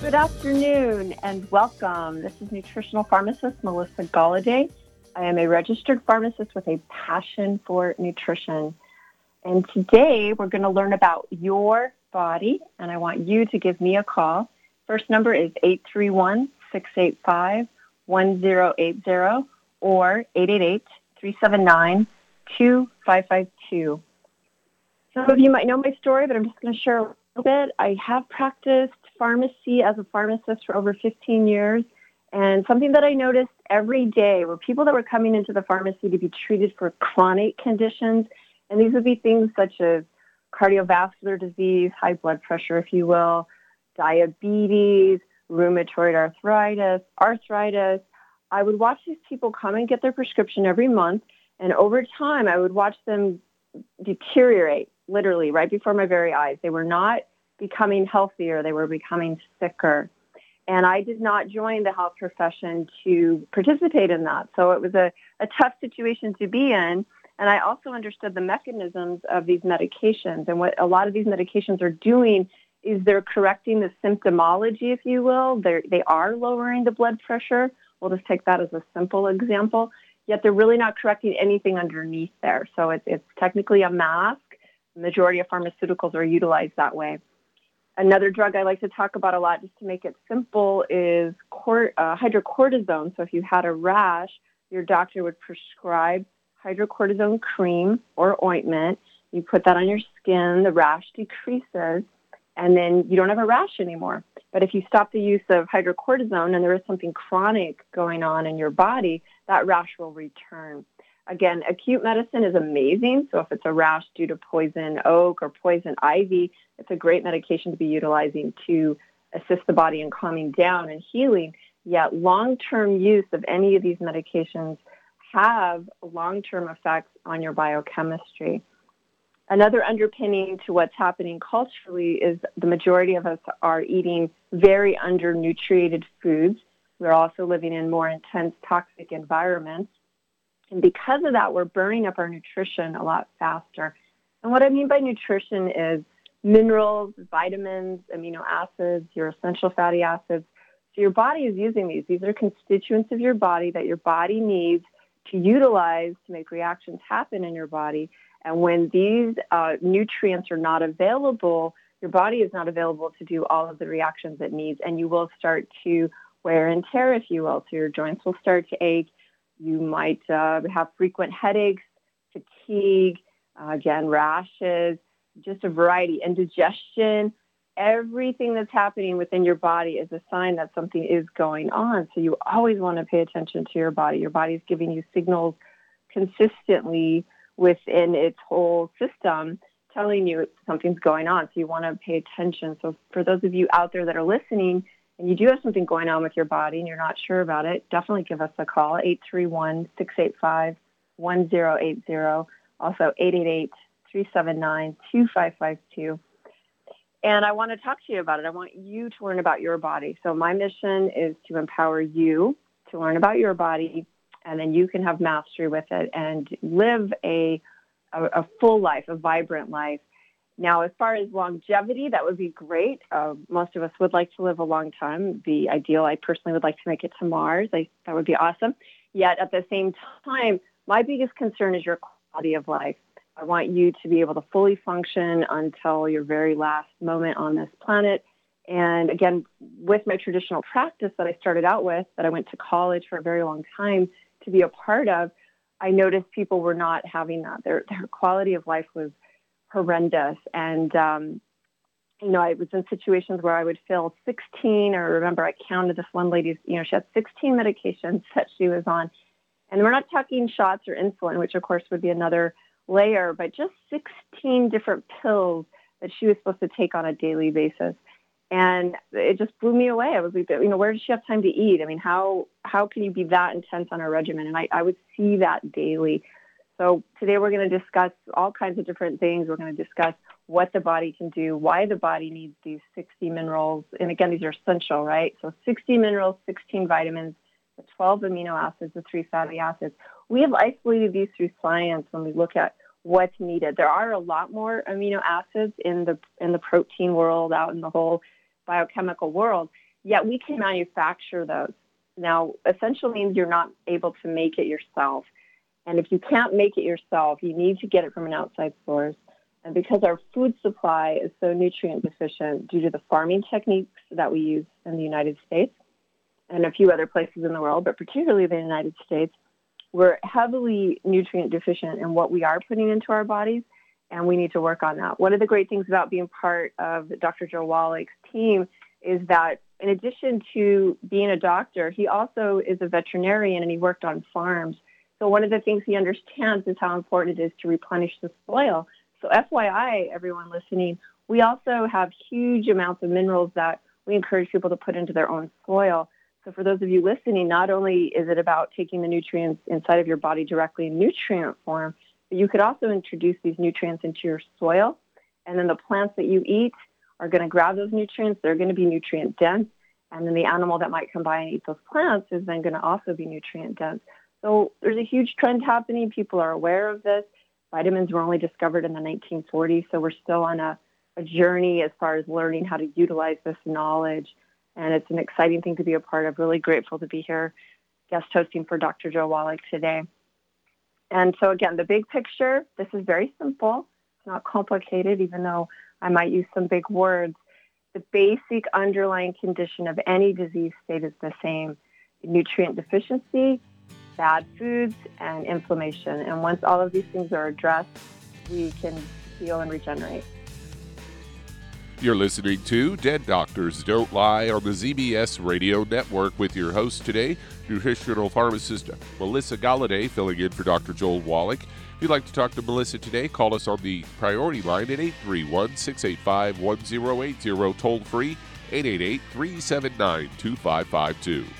Good afternoon and welcome. This is nutritional pharmacist Melissa Galladay. I am a registered pharmacist with a passion for nutrition. And today we're going to learn about your body, and I want you to give me a call. First number is 831 685 1080 or 888-379-2552. Some of you might know my story, but I'm just going to share a little bit. I have practiced pharmacy as a pharmacist for over 15 years. And something that I noticed every day were people that were coming into the pharmacy to be treated for chronic conditions. And these would be things such as cardiovascular disease, high blood pressure, if you will, diabetes, rheumatoid arthritis, arthritis, I would watch these people come and get their prescription every month, and over time, I would watch them deteriorate literally right before my very eyes. They were not becoming healthier, they were becoming sicker. And I did not join the health profession to participate in that. So it was a, a tough situation to be in. And I also understood the mechanisms of these medications. And what a lot of these medications are doing is they're correcting the symptomology, if you will. They're, they are lowering the blood pressure We'll just take that as a simple example. Yet they're really not correcting anything underneath there. So it's, it's technically a mask. The majority of pharmaceuticals are utilized that way. Another drug I like to talk about a lot, just to make it simple, is cor- uh, hydrocortisone. So if you had a rash, your doctor would prescribe hydrocortisone cream or ointment. You put that on your skin, the rash decreases, and then you don't have a rash anymore. But if you stop the use of hydrocortisone and there is something chronic going on in your body, that rash will return. Again, acute medicine is amazing. So if it's a rash due to poison oak or poison ivy, it's a great medication to be utilizing to assist the body in calming down and healing. Yet long-term use of any of these medications have long-term effects on your biochemistry. Another underpinning to what's happening culturally is the majority of us are eating very undernutriated foods. We're also living in more intense toxic environments. And because of that, we're burning up our nutrition a lot faster. And what I mean by nutrition is minerals, vitamins, amino acids, your essential fatty acids. So your body is using these. These are constituents of your body that your body needs to utilize to make reactions happen in your body. And when these uh, nutrients are not available, your body is not available to do all of the reactions it needs, and you will start to wear and tear, if you will. So your joints will start to ache. You might uh, have frequent headaches, fatigue, uh, again, rashes, just a variety, indigestion. Everything that's happening within your body is a sign that something is going on. So you always want to pay attention to your body. Your body is giving you signals consistently within its whole system telling you something's going on. So you want to pay attention. So for those of you out there that are listening and you do have something going on with your body and you're not sure about it, definitely give us a call, 831-685-1080. Also 888-379-2552. And I want to talk to you about it. I want you to learn about your body. So my mission is to empower you to learn about your body and then you can have mastery with it and live a, a, a full life, a vibrant life. Now, as far as longevity, that would be great. Uh, most of us would like to live a long time. The ideal. I personally would like to make it to Mars. I, that would be awesome. Yet at the same time, my biggest concern is your quality of life. I want you to be able to fully function until your very last moment on this planet. And again, with my traditional practice that I started out with, that I went to college for a very long time, to be a part of, I noticed people were not having that. Their their quality of life was horrendous, and um, you know, I was in situations where I would fill 16, or remember I counted this one lady's, you know, she had 16 medications that she was on. And we're not talking shots or insulin, which of course would be another layer, but just 16 different pills that she was supposed to take on a daily basis. And it just blew me away. I was like, you know, where does she have time to eat? I mean, how how can you be that intense on a regimen? And I, I would see that daily. So today we're going to discuss all kinds of different things. We're going to discuss what the body can do, why the body needs these 60 minerals. And again, these are essential, right? So 60 minerals, 16 vitamins, the 12 amino acids, the three fatty acids. We have isolated these through science when we look at what's needed. There are a lot more amino acids in the in the protein world, out in the whole biochemical world, yet we can manufacture those. Now, essential means you're not able to make it yourself. And if you can't make it yourself, you need to get it from an outside source. And because our food supply is so nutrient deficient due to the farming techniques that we use in the United States and a few other places in the world, but particularly the United States, we're heavily nutrient deficient in what we are putting into our bodies, and we need to work on that. One of the great things about being part of Dr. Joe Wallach's team is that in addition to being a doctor, he also is a veterinarian and he worked on farms. So one of the things he understands is how important it is to replenish the soil. So FYI, everyone listening, we also have huge amounts of minerals that we encourage people to put into their own soil. So for those of you listening, not only is it about taking the nutrients inside of your body directly in nutrient form, but you could also introduce these nutrients into your soil. And then the plants that you eat are going to grab those nutrients. They're going to be nutrient dense. And then the animal that might come by and eat those plants is then going to also be nutrient dense. So there's a huge trend happening. People are aware of this. Vitamins were only discovered in the 1940s, so we're still on a, a journey as far as learning how to utilize this knowledge. And it's an exciting thing to be a part of. Really grateful to be here guest hosting for Dr. Joe Wallach today. And so, again, the big picture this is very simple, it's not complicated, even though I might use some big words. The basic underlying condition of any disease state is the same nutrient deficiency, bad foods, and inflammation. And once all of these things are addressed, we can heal and regenerate. You're listening to Dead Doctors Don't Lie on the ZBS Radio Network with your host today, nutritional pharmacist Melissa Galladay, filling in for Dr. Joel Wallach. If you'd like to talk to Melissa today, call us on the priority line at 831 685 1080, toll free 888 379 2552.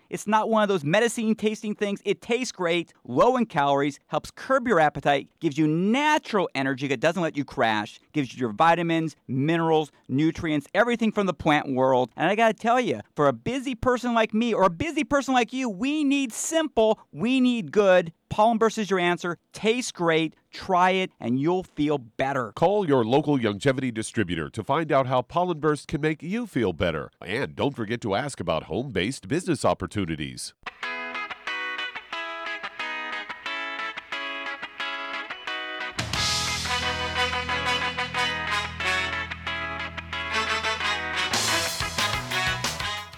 It's not one of those medicine tasting things. It tastes great, low in calories, helps curb your appetite, gives you natural energy that doesn't let you crash, gives you your vitamins, minerals, nutrients, everything from the plant world. And I gotta tell you, for a busy person like me or a busy person like you, we need simple, we need good. Pollen Burst is your answer. Tastes great. Try it and you'll feel better. Call your local Youngevity distributor to find out how Pollen Burst can make you feel better. And don't forget to ask about home based business opportunities.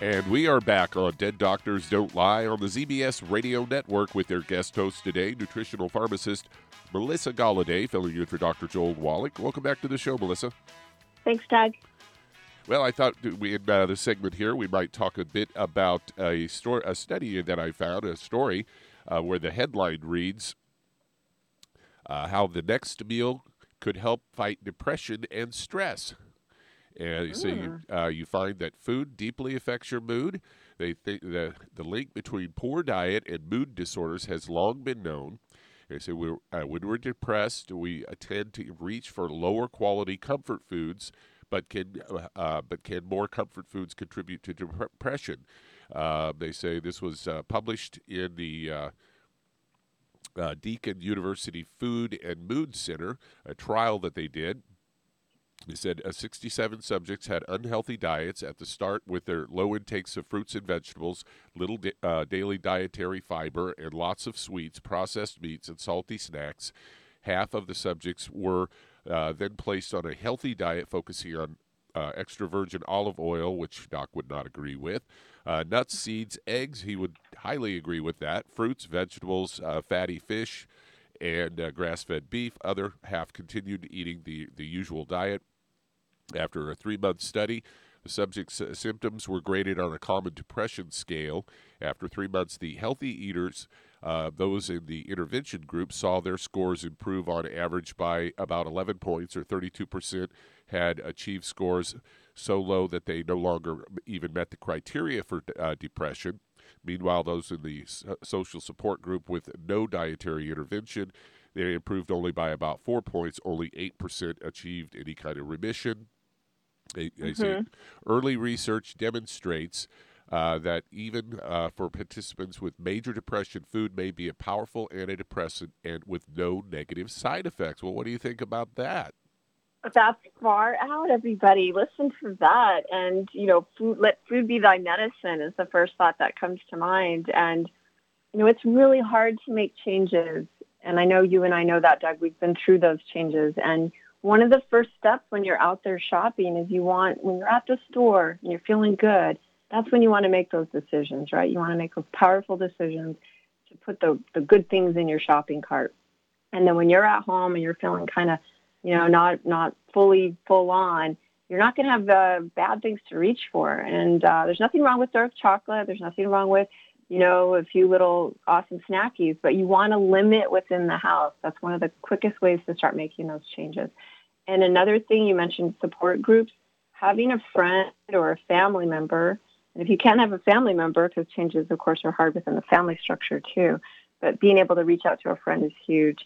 And we are back on Dead Doctors Don't Lie on the ZBS Radio Network with their guest host today, nutritional pharmacist Melissa Galladay, filling in for Dr. Joel Wallach. Welcome back to the show, Melissa. Thanks, Doug. Well, I thought we in uh, this segment here we might talk a bit about a story, a study that I found, a story uh, where the headline reads uh, "How the next meal could help fight depression and stress." And so you, Hmm. uh, you find that food deeply affects your mood. They think the the link between poor diet and mood disorders has long been known. They say we're, uh, when we're depressed, we uh, tend to reach for lower quality comfort foods, but can uh, but can more comfort foods contribute to depression? Uh, they say this was uh, published in the uh, uh, Deakin University Food and Mood Center, a trial that they did. They said uh, 67 subjects had unhealthy diets at the start with their low intakes of fruits and vegetables, little uh, daily dietary fiber, and lots of sweets, processed meats, and salty snacks. Half of the subjects were uh, then placed on a healthy diet focusing on uh, extra virgin olive oil, which Doc would not agree with. Uh, nuts, seeds, eggs, he would highly agree with that. Fruits, vegetables, uh, fatty fish, and uh, grass fed beef. Other half continued eating the, the usual diet. After a three month study, the subject's uh, symptoms were graded on a common depression scale. After three months, the healthy eaters, uh, those in the intervention group, saw their scores improve on average by about 11 points, or 32% had achieved scores so low that they no longer even met the criteria for uh, depression. Meanwhile, those in the social support group with no dietary intervention, they improved only by about four points. Only 8% achieved any kind of remission. They, they say early research demonstrates uh, that even uh, for participants with major depression, food may be a powerful antidepressant and with no negative side effects. Well, what do you think about that? That's far out, everybody. Listen to that. And, you know, food, let food be thy medicine is the first thought that comes to mind. And, you know, it's really hard to make changes. And I know you and I know that, Doug. We've been through those changes. And one of the first steps when you're out there shopping is you want, when you're at the store and you're feeling good, that's when you want to make those decisions, right? You want to make those powerful decisions to put the, the good things in your shopping cart. And then when you're at home and you're feeling kind of, you know, not not fully full on, you're not going to have uh, bad things to reach for. And uh, there's nothing wrong with dark chocolate. There's nothing wrong with, you know, a few little awesome snackies. But you want to limit within the house. That's one of the quickest ways to start making those changes. And another thing you mentioned, support groups. Having a friend or a family member, and if you can't have a family member, because changes, of course, are hard within the family structure too. But being able to reach out to a friend is huge.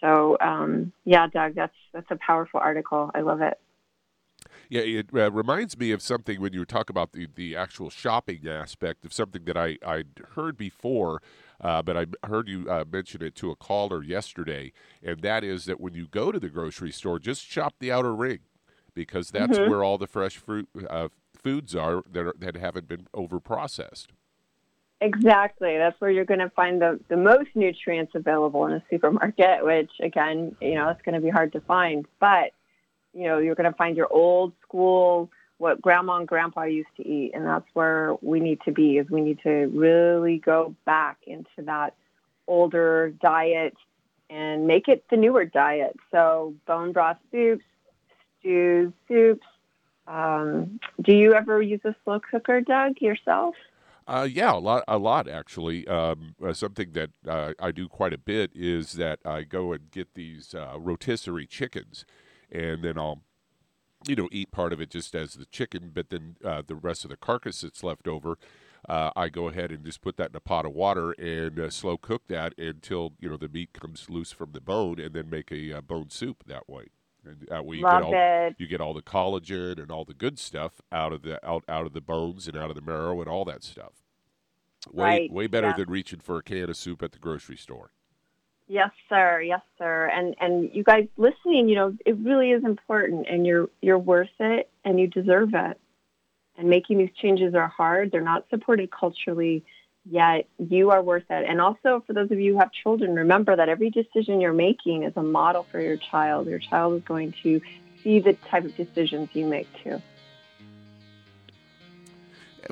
So um, yeah, Doug, that's that's a powerful article. I love it. Yeah, it uh, reminds me of something when you talk about the, the actual shopping aspect of something that I, I'd heard before, uh, but I heard you uh, mention it to a caller yesterday, and that is that when you go to the grocery store, just shop the outer ring because that's Mhm. where all the fresh fruit uh, foods are that, are that haven't been over processed. Exactly. That's where you're going to find the, the most nutrients available in a supermarket, which again, you know, it's going to be hard to find. But, you know, you're going to find your old school, what grandma and grandpa used to eat. And that's where we need to be is we need to really go back into that older diet and make it the newer diet. So bone broth soups, stews, soups. Um, do you ever use a slow cooker, Doug, yourself? Uh, yeah, a lot, a lot actually. Um, uh, something that uh, I do quite a bit is that I go and get these uh, rotisserie chickens, and then I'll, you know, eat part of it just as the chicken, but then uh, the rest of the carcass that's left over, uh, I go ahead and just put that in a pot of water and slow cook that until you know the meat comes loose from the bone, and then make a bone soup that way. Uh, that way you Love get all it. you get all the collagen and all the good stuff out of the out out of the bones and out of the marrow and all that stuff. Way Right, way better yeah. than reaching for a can of soup at the grocery store. Yes, sir. Yes, sir. And and you guys listening, you know, it really is important, and you're you're worth it, and you deserve it. And making these changes are hard. They're not supported culturally, yet you are worth it. And also, for those of you who have children, remember that every decision you're making is a model for your child. Your child is going to see the type of decisions you make too.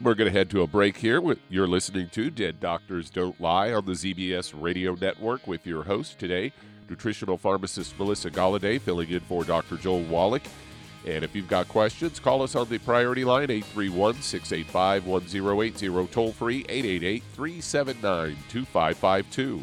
We're going to head to a break here. You're listening to Dead Doctors Don't Lie on the ZBS Radio Network with your host today, nutritional pharmacist Melissa Galladay, filling in for Dr. Joel Wallach. And if you've got questions, call us on the priority line 831 685 1080, toll free 888 379 2552.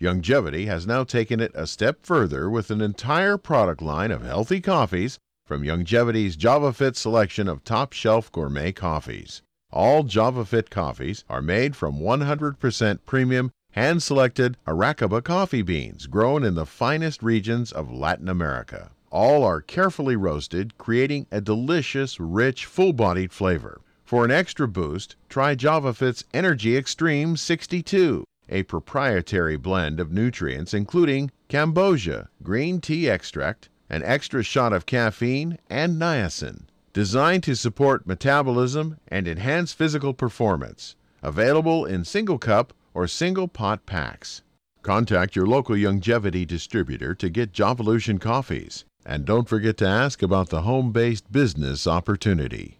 Youngevity has now taken it a step further with an entire product line of healthy coffees from Youngevity's JavaFit selection of top shelf gourmet coffees. All JavaFit coffees are made from 100% premium hand selected Arabica coffee beans grown in the finest regions of Latin America. All are carefully roasted, creating a delicious, rich, full bodied flavor. For an extra boost, try JavaFit's Energy Extreme 62, a proprietary blend of nutrients including cambogia, green tea extract, an extra shot of caffeine, and niacin. Designed to support metabolism and enhance physical performance. Available in single cup or single pot packs. Contact your local Youngevity distributor to get Javalution coffees. And don't forget to ask about the home based business opportunity.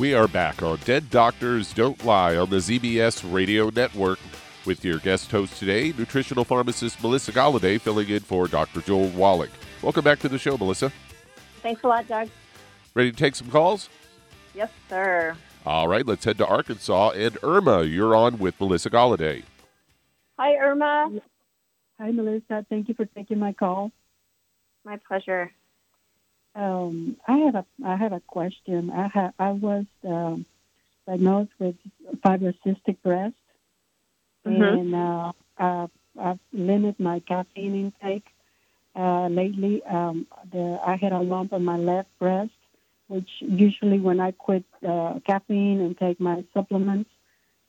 We are back on Dead Doctors Don't Lie on the ZBS Radio Network with your guest host today, nutritional pharmacist Melissa Galladay, filling in for Dr. Joel Wallach. Welcome back to the show, Melissa. Thanks a lot, Doug. Ready to take some calls? Yes, sir. All right, let's head to Arkansas. And Irma, you're on with Melissa Galladay. Hi, Irma. Hi, Melissa. Thank you for taking my call. My pleasure. Um, I have a I have a question. I ha- I was um, diagnosed with fibrocystic breast, Mhm. and uh, I've, I've limited my caffeine intake. Uh, lately, um, the, I had a lump on my left breast, which usually when I quit uh, caffeine and take my supplements,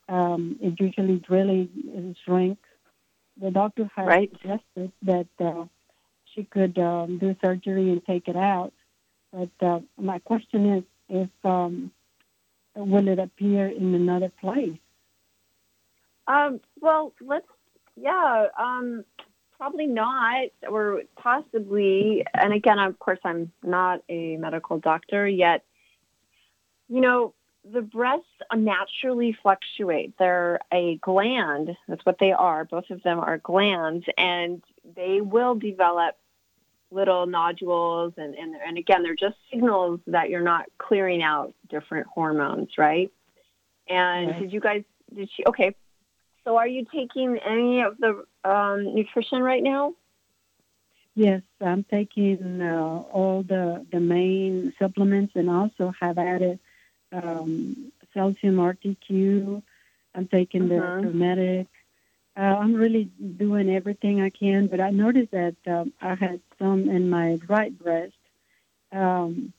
um, it usually really shrinks. The doctor has Right. suggested that uh, she could um, do surgery and take it out. But uh, my question is, if um, will it appear in another place? Um, well, let's, yeah, um, probably not, or possibly. And again, of course, I'm not a medical doctor yet. You know, the breasts naturally fluctuate. They're a gland. That's what they are. Both of them are glands, and they will develop little nodules. And, and, and again, they're just signals that you're not clearing out different hormones, right? And did you guys, did she, okay. So are you taking any of the um, nutrition right now? Yes, I'm taking uh, all the, the main supplements and also have added um, calcium RTQ. I'm taking the Mhm. hermetic. Uh, I'm really doing everything I can, but I noticed that um, I had some in my right breast um,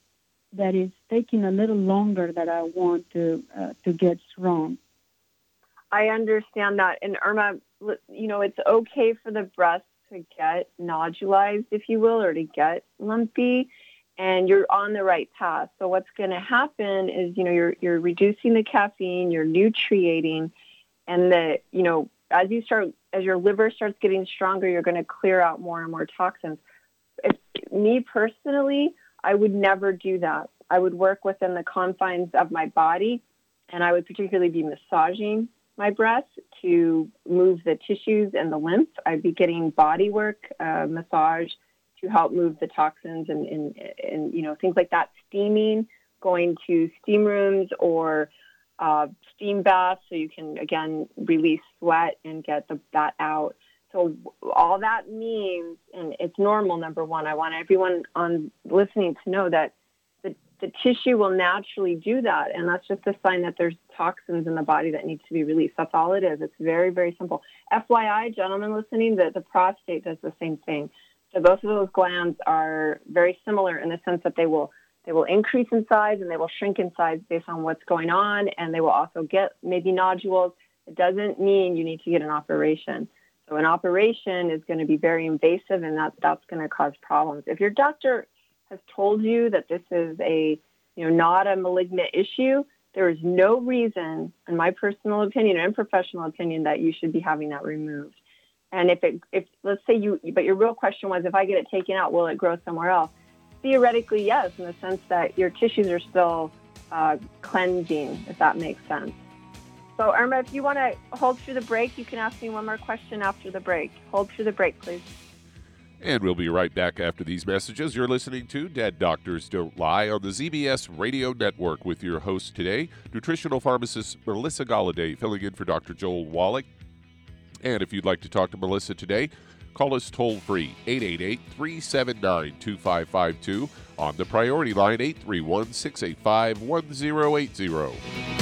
that is taking a little longer that I want to uh, to get strong. I understand that. And Irma, you know, it's okay for the breast to get nodulized, if you will, or to get lumpy, and you're on the right path. So what's going to happen is, you know, you're you're reducing the caffeine, you're nutriating, and the, you know, as you start, as your liver starts getting stronger, you're going to clear out more and more toxins. Me personally, I would never do that. I would work within the confines of my body, and I would particularly be massaging my breast to move the tissues and the lymph. I'd be getting body work, uh, massage to help move the toxins and, and, and, you know, things like that. Steaming, going to steam rooms or uh, steam baths so you can, again, release sweat and get the, that out. So all that means, and it's normal, number one, I want everyone on listening to know that the, the tissue will naturally do that. And that's just a sign that there's toxins in the body that need to be released. That's all it is. It's very, very simple. FYI, gentlemen listening, the, the prostate does the same thing. So both of those glands are very similar in the sense that they will they will increase in size and they will shrink in size based on what's going on, and they will also get maybe nodules. It doesn't mean you need to get an operation. So an operation is going to be very invasive, and that that's going to cause problems. If your doctor has told you that this is a you know not a malignant issue, there is no reason, in my personal opinion and professional opinion, that you should be having that removed. And if it, if let's say you, but your real question was, if I get it taken out, will it grow somewhere else? Theoretically, yes, in the sense that your tissues are still uh, cleansing, if that makes sense. So, Irma, if you want to hold through the break, you can ask me one more question after the break. Hold through the break, please. And we'll be right back after these messages. You're listening to Dead Doctors Don't Lie on the ZBS Radio Network with your host today, nutritional pharmacist Melissa Galladay, filling in for Dr. Joel Wallach. And if you'd like to talk to Melissa today, call us toll free 888 379 2552 on the priority line 831 685 1080.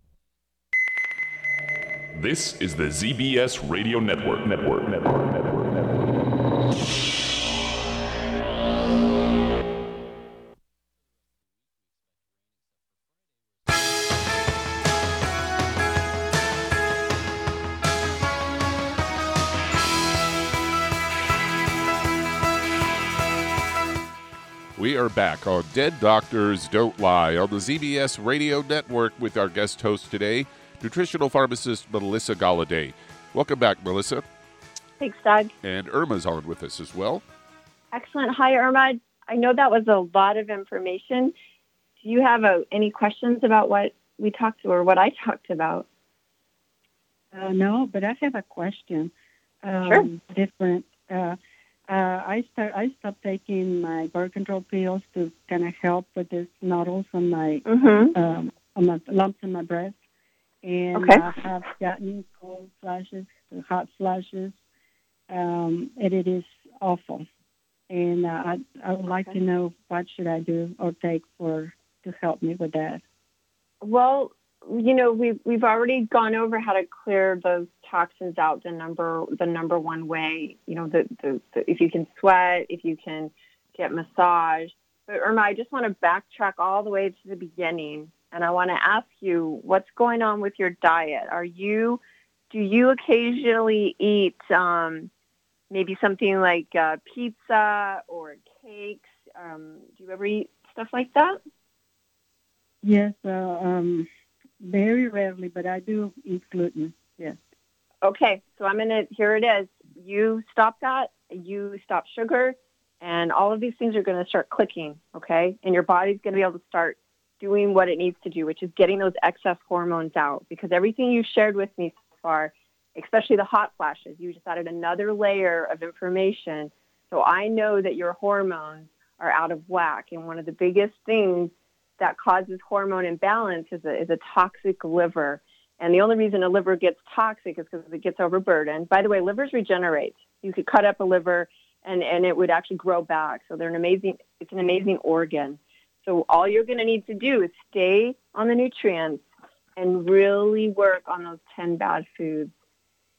This is the ZBS Radio Network. Network. Network. Network. Network. We are back on Dead Doctors Don't Lie on the ZBS Radio Network with our guest host today, nutritional pharmacist Melissa Galladay. Welcome back, Melissa. Thanks, Doug. And Irma's on with us as well. Excellent. Hi, Irma. I know that was a lot of information. Do you have uh, any questions about what we talked to or what I talked about? Uh, no, but I have a question. Um, Sure. Different. Uh, uh, I start. I stopped taking my birth control pills to kind of help with these nodules on my Mm-hmm. um, on my lumps in my breast, and Okay. I have gotten cold flashes, hot flashes, um, and it is awful. And uh, I I would like Okay. to know what should I do or take for to help me with that. Well, you know, we've we've already gone over how to clear those toxins out. The number the number one way, you know, the, the, the if you can sweat, if you can get massage. But Irma, I just want to backtrack all the way to the beginning, and I want to ask you what's going on with your diet. Are you do you occasionally eat um, maybe something like uh, pizza or cakes? Um, do you ever eat stuff like that? Yes, uh, um, very rarely, but I do eat gluten. Yes. Okay, so I'm gonna. Here it is. You stop that. You stop sugar, and all of these things are gonna start clicking. Okay, and your body's gonna be able to start doing what it needs to do, which is getting those excess hormones out. Because everything you shared with me so far, especially the hot flashes, you just added another layer of information. So I know that your hormones are out of whack, and one of the biggest things that causes hormone imbalance is a, is a toxic liver. And the only reason a liver gets toxic is because it gets overburdened. By the way, livers regenerate. You could cut up a liver and, and it would actually grow back. So they're an amazing, it's an amazing organ. So all you're going to need to do is stay on the nutrients and really work on those 10 bad foods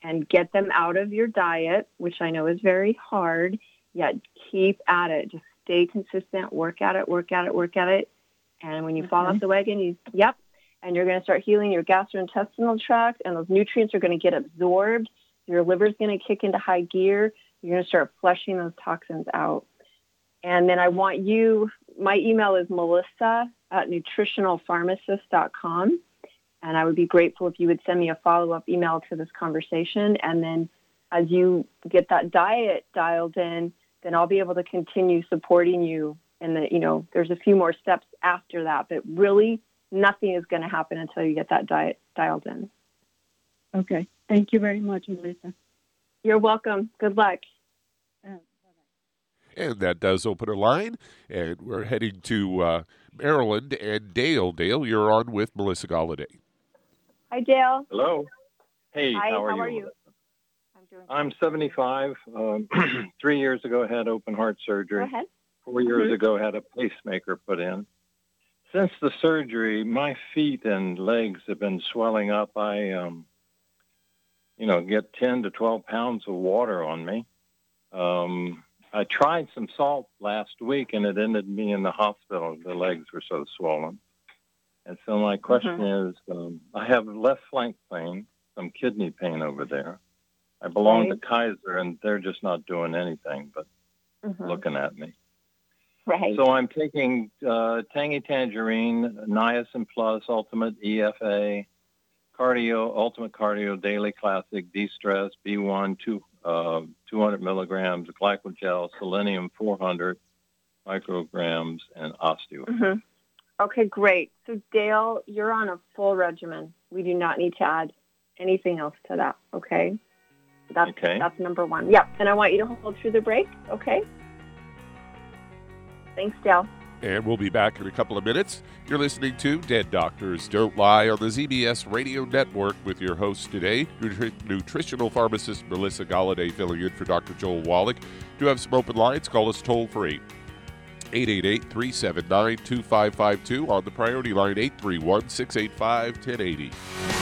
and get them out of your diet, which I know is very hard, yet keep at it. Just stay consistent, work at it, work at it, work at it. And when you fall off the wagon, you, yep, and you're going to start healing your gastrointestinal tract, and those nutrients are going to get absorbed. Your liver's going to kick into high gear. You're going to start flushing those toxins out. And then I want you, my email is melissa at nutritionalpharmacist.com. And I would be grateful if you would send me a follow up email to this conversation. And then as you get that diet dialed in, then I'll be able to continue supporting you. And the, you know, there's a few more steps after that, but really nothing is going to happen until you get that diet dialed in. Okay. Thank you very much, Melissa. You're welcome. Good luck. And that does open a line. And we're heading to uh, Maryland and Dale. Dale, you're on with Melissa Galladay. Hi, Dale. Hello. Hey, Hi, how are how you? are you? I'm doing I'm 75. Um, three years ago, had open heart surgery. Go ahead. Four years Mhm. ago, had a pacemaker put in. Since the surgery, my feet and legs have been swelling up. I, um, you know, get 10 to 12 pounds of water on me. Um, I tried some salt last week, and it ended me in the hospital. The legs were so swollen. And so my question is, um, I have left flank pain, some kidney pain over there. I belong to Kaiser, and they're just not doing anything but Mhm. looking at me. Right. So I'm taking uh, Tangy Tangerine, Niacin Plus, Ultimate EFA, Cardio, Ultimate Cardio, Daily Classic, De-Stress, B1, two, uh, 200 milligrams, of Gluco-Gel, Selenium 400 micrograms, and Osteo. hmm Okay, great. So, Dale, you're on a full regimen. We do not need to add anything else to that, okay? That's, Okay. that's number one. Yep. And I want you to hold through the break, okay? Thanks, Dale. And we'll be back in a couple of minutes. You're listening to Dead Doctors Don't Lie on the ZBS Radio Network with your host today, nutri- nutritional pharmacist Melissa Galladay, filling in for Dr. Joel Wallach. Do have some open lines. Call us toll free. 888 379 2552 on the priority line 831 685 1080.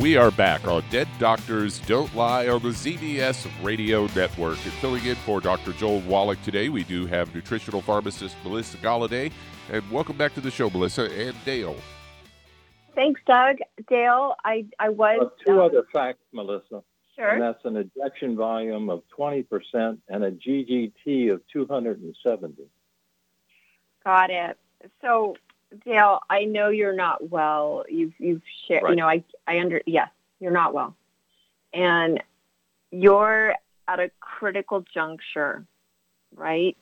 We are back on Dead Doctors Don't Lie on the ZBS Radio Network. And filling in for Dr. Joel Wallach today, we do have nutritional pharmacist Melissa Galladay. And welcome back to the show, Melissa and Dale. Thanks, Doug. Dale, I, I was. Uh, two um, other facts, Melissa. Sure. And that's an ejection volume of 20% and a GGT of 270. Got it. So, Dale, I know you're not well. You've you've shared. You know, I I under yes, you're not well, and you're at a critical juncture, right?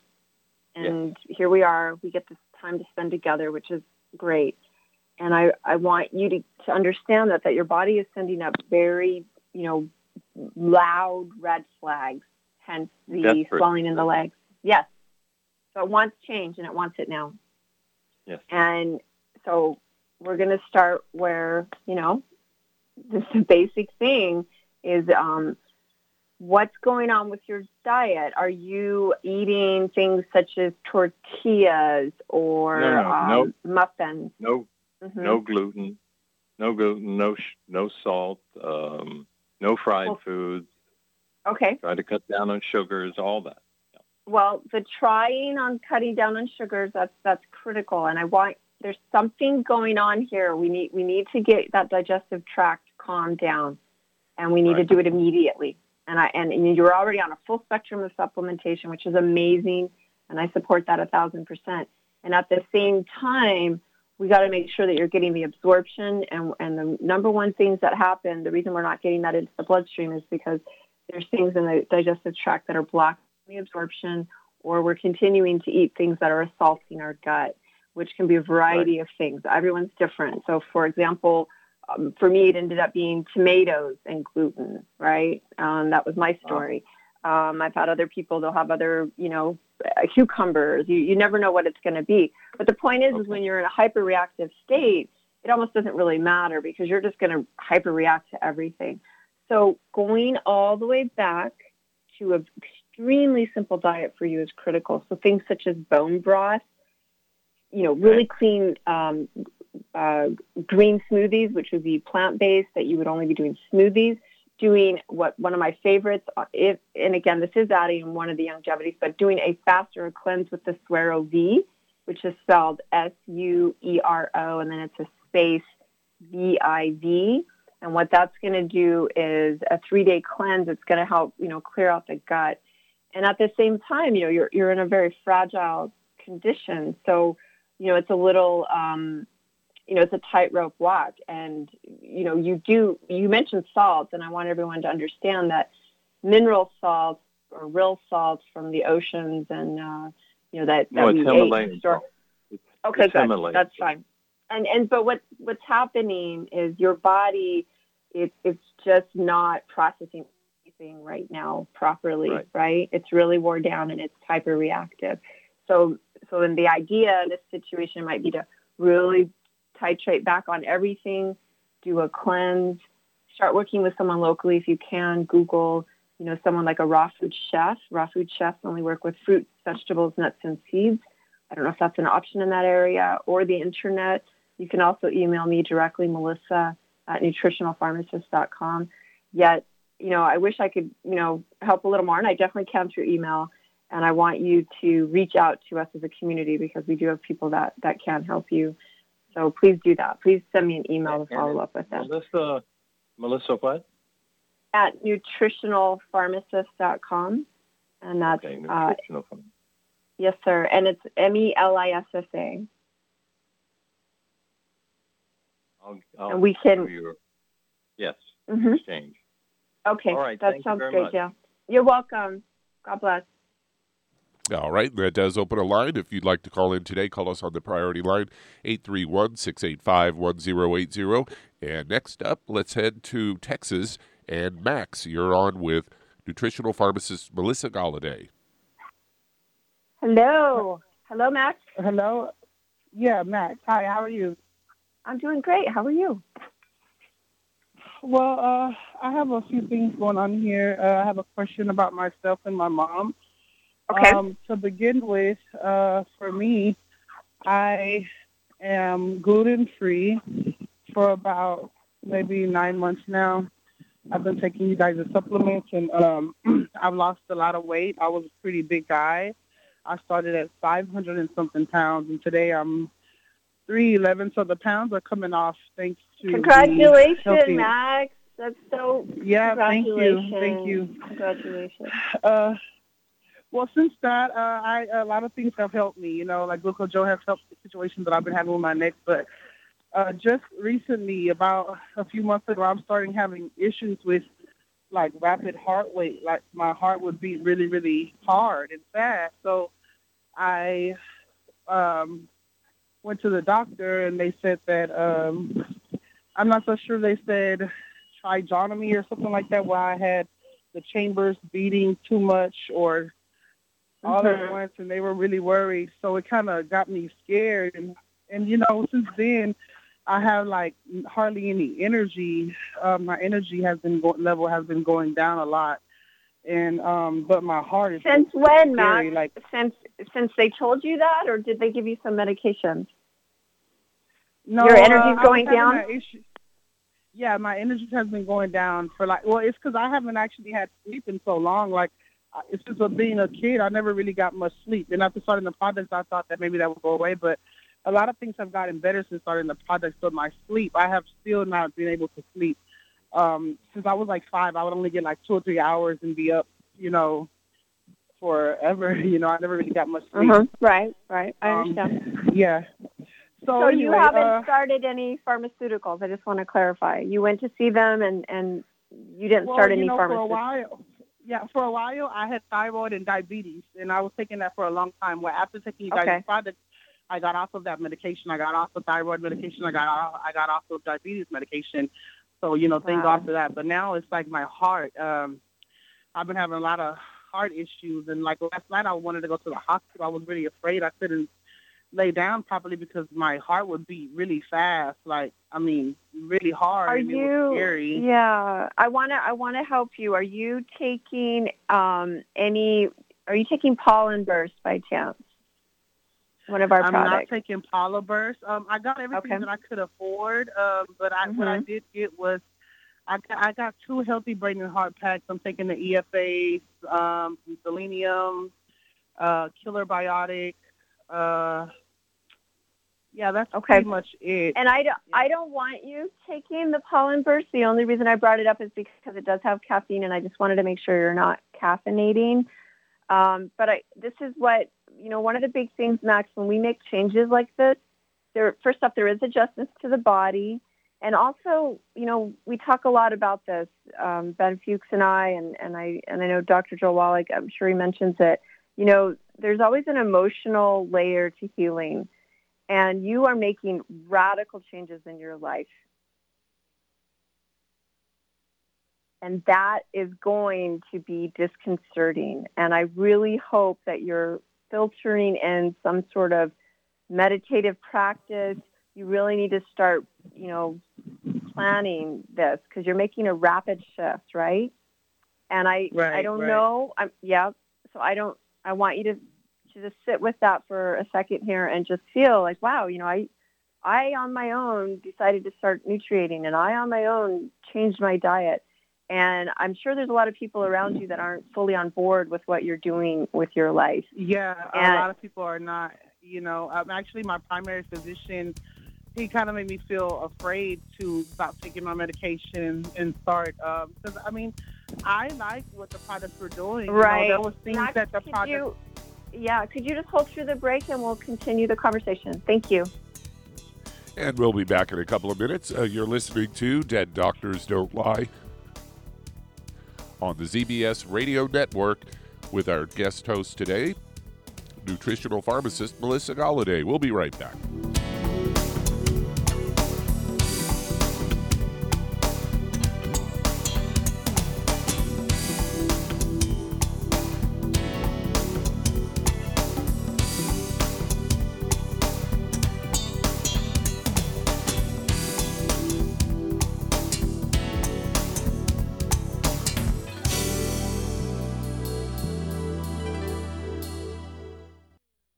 And here we are. We get this time to spend together, which is great. And I I want you to to understand that that your body is sending up very you know loud red flags, hence the Desperate. swelling in the legs. Yes. So it wants change, and it wants it now. Yes. And so we're going to start where, you know, this the basic thing is um, what's going on with your diet? Are you eating things such as tortillas or No, no, um, no. muffins? No, Mhm. no gluten, no gluten, no sh- no salt, um, no fried Well- foods. Okay. Try to cut down on sugars, all that. Well, the trying on cutting down on sugars that's that's critical, and I want there's something going on here. We need we need to get that digestive tract calmed down, and we need to do it immediately. And I and, and you're already on a full spectrum of supplementation, which is amazing, and I support that a thousand percent. And at the same time, we got to make sure that you're getting the absorption. And and the number one things that happen, the reason we're not getting that into the bloodstream is because there's things in the digestive tract that are blocking the absorption, or we're continuing to eat things that are assaulting our gut, which can be a variety of things. Everyone's different. So, for example, um, for me, it ended up being tomatoes and gluten, right? Um, that was my story. Um, I've had other people, they'll have other, you know, uh, cucumbers. You, you never know what it's going to be. But the point is, is when you're in a hyperreactive state, it almost doesn't really matter because you're just going to hyperreact to everything. So going all the way back to an extremely simple diet for you is critical. So things such as bone broth, you know, really clean um, uh, green smoothies, which would be plant-based, that you would only be doing smoothies. Doing what one of my favorites, uh, if, and again, this is adding one of the Youngevities, but doing a faster cleanse with the Suero Viv, which is spelled S-U-E-R-O, and then it's a space V-I-V. And what that's going to do is a three-day cleanse. It's going to help, you know, clear out the gut. And at the same time, you know, you're you're in a very fragile condition. So, you know, it's a little, um, you know, it's a tightrope walk. And you know, you do. You mentioned salts, and I want everyone to understand that mineral salts or real salts from the oceans and uh, you know that that No, it's we Himalayan ate. Salt. Okay, It's. Himalayan That's fine. And and but what what's happening is your body it, it's just not processing right now properly, Right. right. It's really wore down and it's hyper reactive. So so then the idea in this situation might be to really titrate back on everything, do a cleanse, start working with someone locally if you can. Google, you know, someone like a raw food chef. Raw food chefs only work with fruits, vegetables, nuts, and seeds. I don't know if that's an option in that area or the internet. You can also email me directly, Melissa at nutritionalpharmacist.com. Yet, you know, I wish I could, you know, help a little more, and I definitely can through email. And I want you to reach out to us as a community because we do have people that that can help you. So please do that. Please send me an email to follow up with that Melissa, Melissa, what? at nutritionalpharmacist.com. And that's, Okay, uh, yes, sir. And it's M E L I S S A. And we can- your- yes, Mhm. exchange. Okay. All right, That thank you sounds very great, much. yeah. You're welcome. God bless. All right, that does open a line. If you'd like to call in today, call us on the priority line, 831 685 1080. And next up, let's head to Texas. And Max, you're on with nutritional pharmacist Melissa Galladay. Hello. Hello, Max. Hello. Yeah, Max. Hi, how are you? I'm doing great. How are you? Well, uh, I have a few things going on here. Uh, I have a question about myself and my mom. Okay. Um, to begin with, uh, for me, I am gluten free for about maybe nine months now. I've been taking you guys' supplements, and um, I've lost a lot of weight. I was a pretty big guy. I started at 500 and something pounds, and today I'm 311. So the pounds are coming off thanks to Congratulations, Max. That's so. Yeah, thank you, thank you. Congratulations. Uh, well, since that, uh, I a lot of things have helped me. You know, like Gluco-Gel has helped the situation that I've been having with my neck. But uh, just recently, about a few months ago, I'm starting having issues with like rapid heart rate. Like my heart would beat really, really hard and fast. So I um, went to the doctor, and they said that um, I'm not so sure. They said trigonomy or something like that, where I had the chambers beating too much or all at Mhm. once, and they were really worried. So it kind of got me scared, and and you know, since then, I have like hardly any energy. Uh, my energy has been go- level has been going down a lot, and um, but my heart is Since when, Max? Like since since they told you that, or did they give you some medication? no, Your uh, energy's was going down? Yeah, my energy has been going down for like well, it's because I haven't actually had sleep in so long. Like I- it's just with being a kid, I never really got much sleep. And after starting the projects, I thought that maybe that would go away, but a lot of things have gotten better since starting the projects. But my sleep, I have still not been able to sleep. Um, since I was like five, I would only get like two or three hours and be up, you know, forever. You know, I never really got much sleep. Mhm. Right, right. I Um, understand. Yeah. So, So you haven't uh, started any pharmaceuticals. I just want to clarify. You went to see them, and and you didn't well, start you any know, for a while. Yeah, for a while I had thyroid and diabetes, and I was taking that for a long time. Well, after taking you guys' Okay. product, I got off of that medication. I got off of thyroid medication. I got off, I got off of diabetes medication. So you know, thank Wow. God for that. But now it's like my heart. Um, I've been having a lot of heart issues, and like last night I wanted to go to the hospital. I was really afraid. I couldn't lay down properly because my heart would beat really fast. Like I mean, really hard. Are and it was you? scary. Yeah, I want to. I want to help you. Are you taking um any? Are you taking pollen burst by chance? One of our I'm not products. taking pollen Burst. Um, I got everything Okay. that I could afford, um, but I, what I Mhm. did get was I got, I got two healthy brain and heart packs. I'm taking the EFA, um, selenium, uh, Killer Biotic. Uh, yeah, that's Okay. pretty much it. And I don't, I don't want you taking the pollen burst. The only reason I brought it up is because it does have caffeine, and I just wanted to make sure you're not caffeinating. Um, but I, this is what you know. One of the big things, Max, when we make changes like this, there first off there is adjustments to the body, and also you know we talk a lot about this. Um, ben Fuchs and I, and and I and I know Dr. Joel Wallach. I'm sure he mentions it. You know, there's always an emotional layer to healing and you are making radical changes in your life. And that is going to be disconcerting. And I really hope that you're filtering in some sort of meditative practice. You really need to start, you know, planning this because you're making a rapid shift, right? And I, I don't right. know. I'm, yeah. So I don't. I want you to to just sit with that for a second here and just feel like, wow, you know, I, I on my own decided to start nutriating, and I on my own changed my diet. And I'm sure there's a lot of people around you that aren't fully on board with what you're doing with your life. Yeah, And- a lot of people are not. You know, um, actually, my primary physician, he kind of made me feel afraid to stop taking my medication and start. Because I mean, I like what the products were doing. You know, Right. there was things Max, that the could product. you, yeah, could you just hold through the break and we'll continue the conversation? Thank you. And we'll be back in a couple of minutes. Uh, you're listening to Dead Doctors Don't Lie on the ZBS Radio Network with our guest host today, nutritional pharmacist Melissa Galladay. We'll be right back.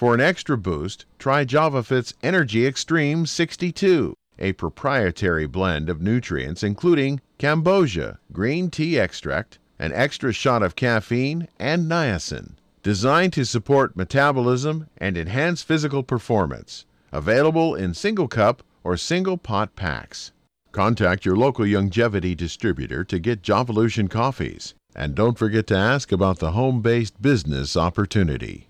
For an extra boost, try JavaFit's Energy Extreme 62, a proprietary blend of nutrients including cambogia, green tea extract, an extra shot of caffeine, and niacin designed to support metabolism and enhance physical performance. Available in single cup or single pot packs. Contact your local Youngevity distributor to get Javalution coffees. And don't forget to ask about the home based business opportunity.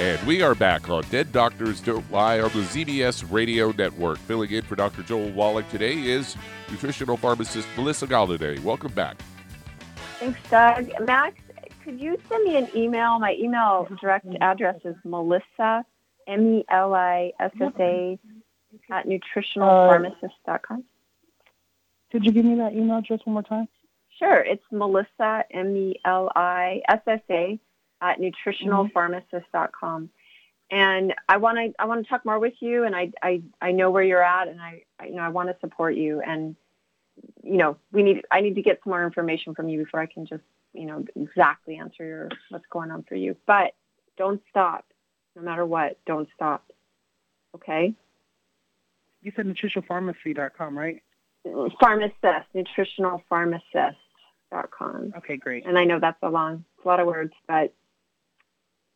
And we are back on Dead Doctors Don't Lie on the ZBS Radio Network. Filling in for Dr. Joel Wallach today is nutritional pharmacist Melissa Galladay. Welcome back. Thanks, Doug. Max, could you send me an email? My email direct address is Melissa, M E L I S S A, at nutritionalpharmacist.com. Could you give me that email address one more time? Sure. It's Melissa, M E L I S S A, at nutritionalpharmacist.com. Mm-hmm. And I want to I want to talk more with you, and I, I I know where you're at, and I, I you know I want to support you, and you know we need I need to get some more information from you before I can just you know exactly answer your what's going on for you. But don't stop, no matter what. Don't stop. Okay. You said nutritionalpharmacy.com, right? Pharmacist, nutritionalpharmacist.com. Okay, great. And I know that's a long, a lot of words, but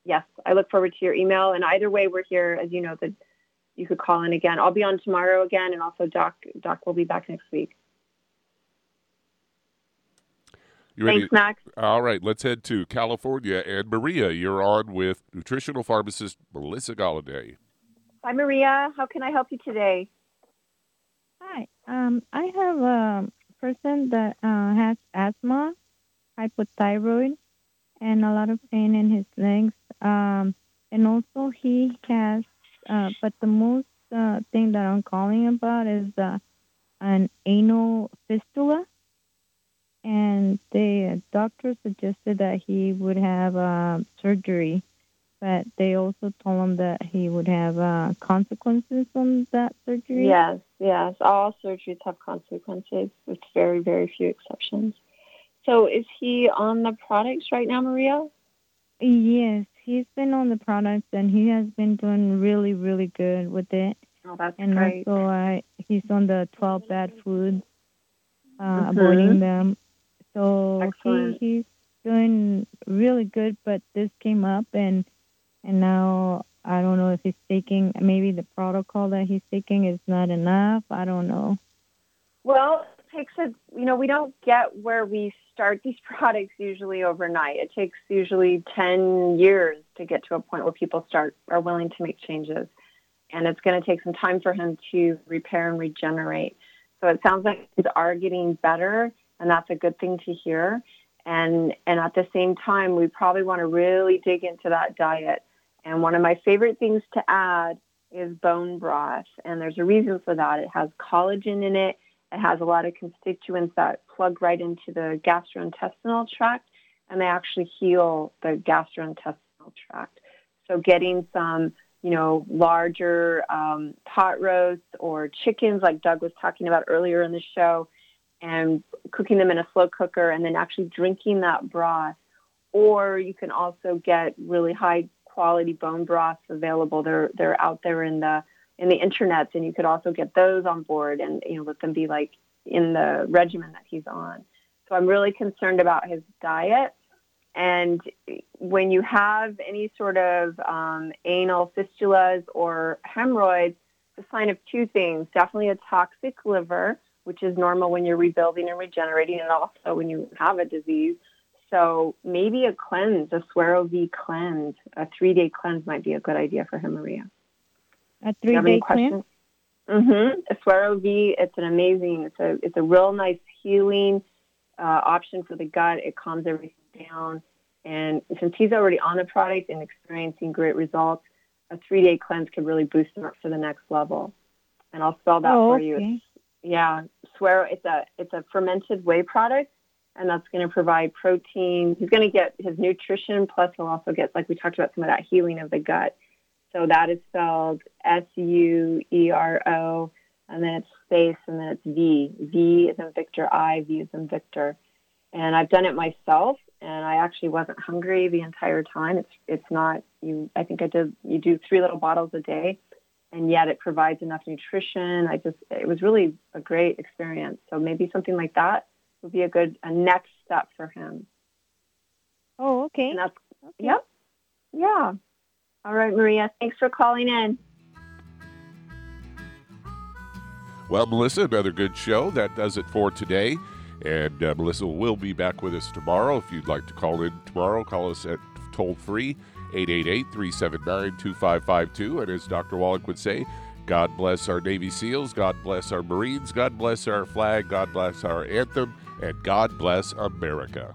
yes, I look forward to your email. And either way, we're here, as you know, that you could call in again. I'll be on tomorrow again, and also Doc Doc will be back next week. You ready? Thanks, Max. All right, let's head to California. And Maria, you're on with nutritional pharmacist Melissa Galladay. Hi, Maria. How can I help you today? Hi. Um, I have a person that uh, has asthma, hypothyroid, and a lot of pain in his legs. Um, and also he has, uh, but the most uh, thing that I'm calling about is uh, an anal fistula. And the doctor suggested that he would have uh, surgery, but they also told him that he would have uh, consequences from that surgery. Yes, yes. All surgeries have consequences, with very, very few exceptions. So, is he on the products right now, Maria? Yes, he's been on the products and he has been doing really, really good with it. Oh, that's and great. also, uh, he's on the 12 bad foods, uh, Mhm. avoiding them. So Excellent. he, he's doing really good, but this came up and and now I don't know if he's taking maybe the protocol that he's taking is not enough. I don't know. Well, takes a, you know, we don't get where we start these products usually overnight. It takes usually 10 years to get to a point where people start, are willing to make changes. And it's going to take some time for him to repair and regenerate. So it sounds like things are getting better, and that's a good thing to hear. And, and at the same time, we probably want to really dig into that diet. And one of my favorite things to add is bone broth. And there's a reason for that. It has collagen in it. It has a lot of constituents that plug right into the gastrointestinal tract and they actually heal the gastrointestinal tract. So getting some, you know, larger um, pot roasts or chickens, like Doug was talking about earlier in the show, and cooking them in a slow cooker and then actually drinking that broth. Or you can also get really high quality bone broths available. They're they're out there in the in the internet, and you could also get those on board and you know let them be like in the regimen that he's on. So I'm really concerned about his diet. And when you have any sort of um, anal fistulas or hemorrhoids, it's a sign of two things. Definitely a toxic liver, which is normal when you're rebuilding and regenerating, and also when you have a disease. So maybe a cleanse, a Suero Viv cleanse, a three-day cleanse might be a good idea for him, A three-day cleanse. Mm-hmm. A Suero Viv, it's an amazing, it's a it's a real nice healing uh, option for the gut. It calms everything down, and since he's already on the product and experiencing great results, a three-day cleanse could really boost him up to the next level. And I'll spell that Oh, for you. okay. It's, yeah, Suero. It's a it's a fermented whey product, and that's going to provide protein. He's going to get his nutrition, plus he'll also get, like we talked about, some of that healing of the gut. So that is spelled S U E R O, and then it's space, and then it's V. V is in Victor, I, V is in Victor. And I've done it myself, and I actually wasn't hungry the entire time. It's it's not you. I think I did. You do three little bottles a day, and yet it provides enough nutrition. I just it was really a great experience. So maybe something like that would be a good a next step for him. Oh, okay. And that's, Yep. Yeah. All right, Maria. Thanks for calling in. Well, Melissa, another good show. That does it for today. And uh, Melissa will be back with us tomorrow. If you'd like to call in tomorrow, call us at toll free 888 379 2552. And as Dr. Wallach would say, God bless our Navy SEALs, God bless our Marines, God bless our flag, God bless our anthem, and God bless America.